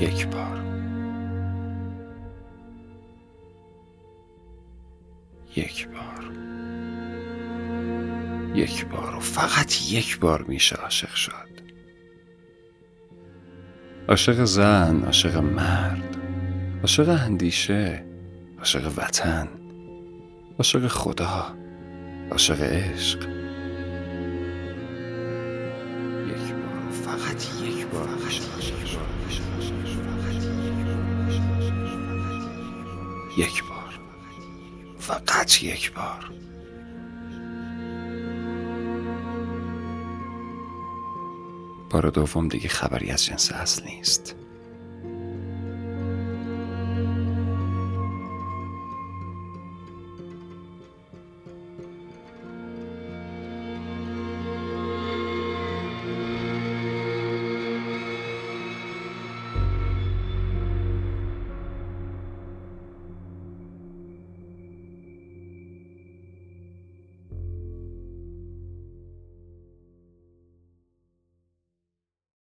یک بار. یک بار. یک بار و فقط یک بار میشه عاشق شد. عاشق زن عاشق مرد عاشق اندیشه عاشق وطن عاشق خدا عاشق عشق. یک بار فقط یک بار یک بار. فقط یک بار. بار دوم دیگه خبری از جنس اصل نیست.